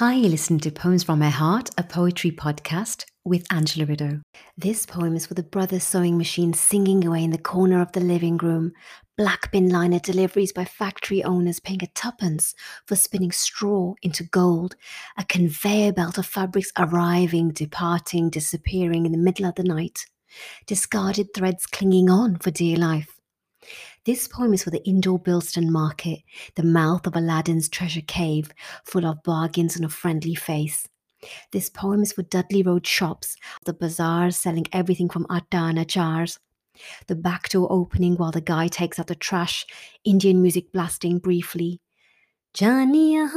Hi, you listen to Poems from My Heart, a poetry podcast with Angela Rideau. This poem is for the brother sewing machine singing away in the corner of the living room, black bin liner deliveries by factory owners paying a tuppence for spinning straw into gold, a conveyor belt of fabrics arriving, departing, disappearing in the middle of the night, discarded threads clinging on for dear life. This poem is for the indoor Bilston market, the mouth of Aladdin's treasure cave, full of bargains and a friendly face. This poem is for Dudley Road shops, the bazaars selling everything from atta and achars. The back door opening while the guy takes out the trash, Indian music blasting briefly. Janiya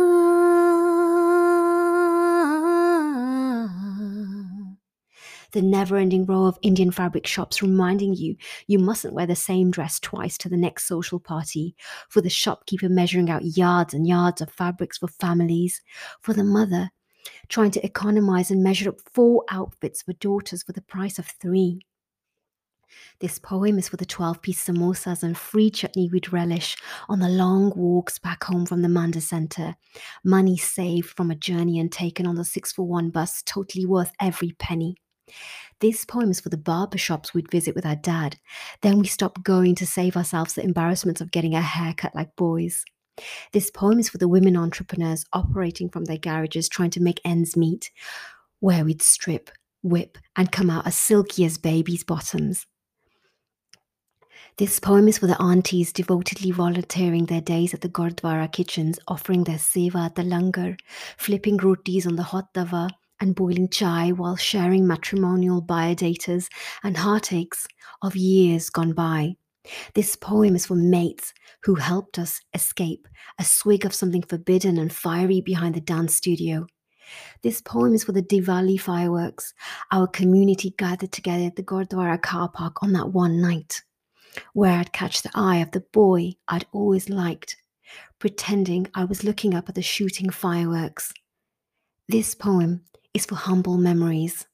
the never ending row of Indian fabric shops reminding you you mustn't wear the same dress twice to the next social party, for the shopkeeper measuring out yards and yards of fabrics for families, for the mother trying to economize and measure up four outfits for daughters for the price of three. This poem is for the 12 piece samosas and free chutney we'd relish on the long walks back home from the Mander Centre. Money saved from a journey and taken on the 6 for 1 bus, totally worth every penny. This poem is for the barber shops we'd visit with our dad. Then we stopped going to save ourselves the embarrassments of getting a haircut like boys. This poem is for the women entrepreneurs operating from their garages trying to make ends meet, where we'd strip, whip, and come out as silky as babies' bottoms. This poem is for the aunties devotedly volunteering their days at the Gurdwara kitchens, offering their seva at the langar, flipping rotis on the hot tawa, and boiling chai while sharing matrimonial biodatas and heartaches of years gone by. This poem is for mates who helped us escape a swig of something forbidden and fiery behind the dance studio. This poem is for the Diwali fireworks, our community gathered together at the Gurdwara car park on that one night, where I'd catch the eye of the boy I'd always liked, pretending I was looking up at the shooting fireworks. This poem is for humble memories.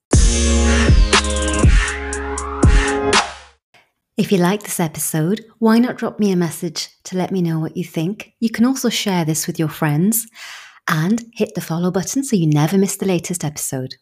If you like this episode, why not drop me a message to let me know what you think? You can also share this with your friends and hit the follow button so you never miss the latest episode.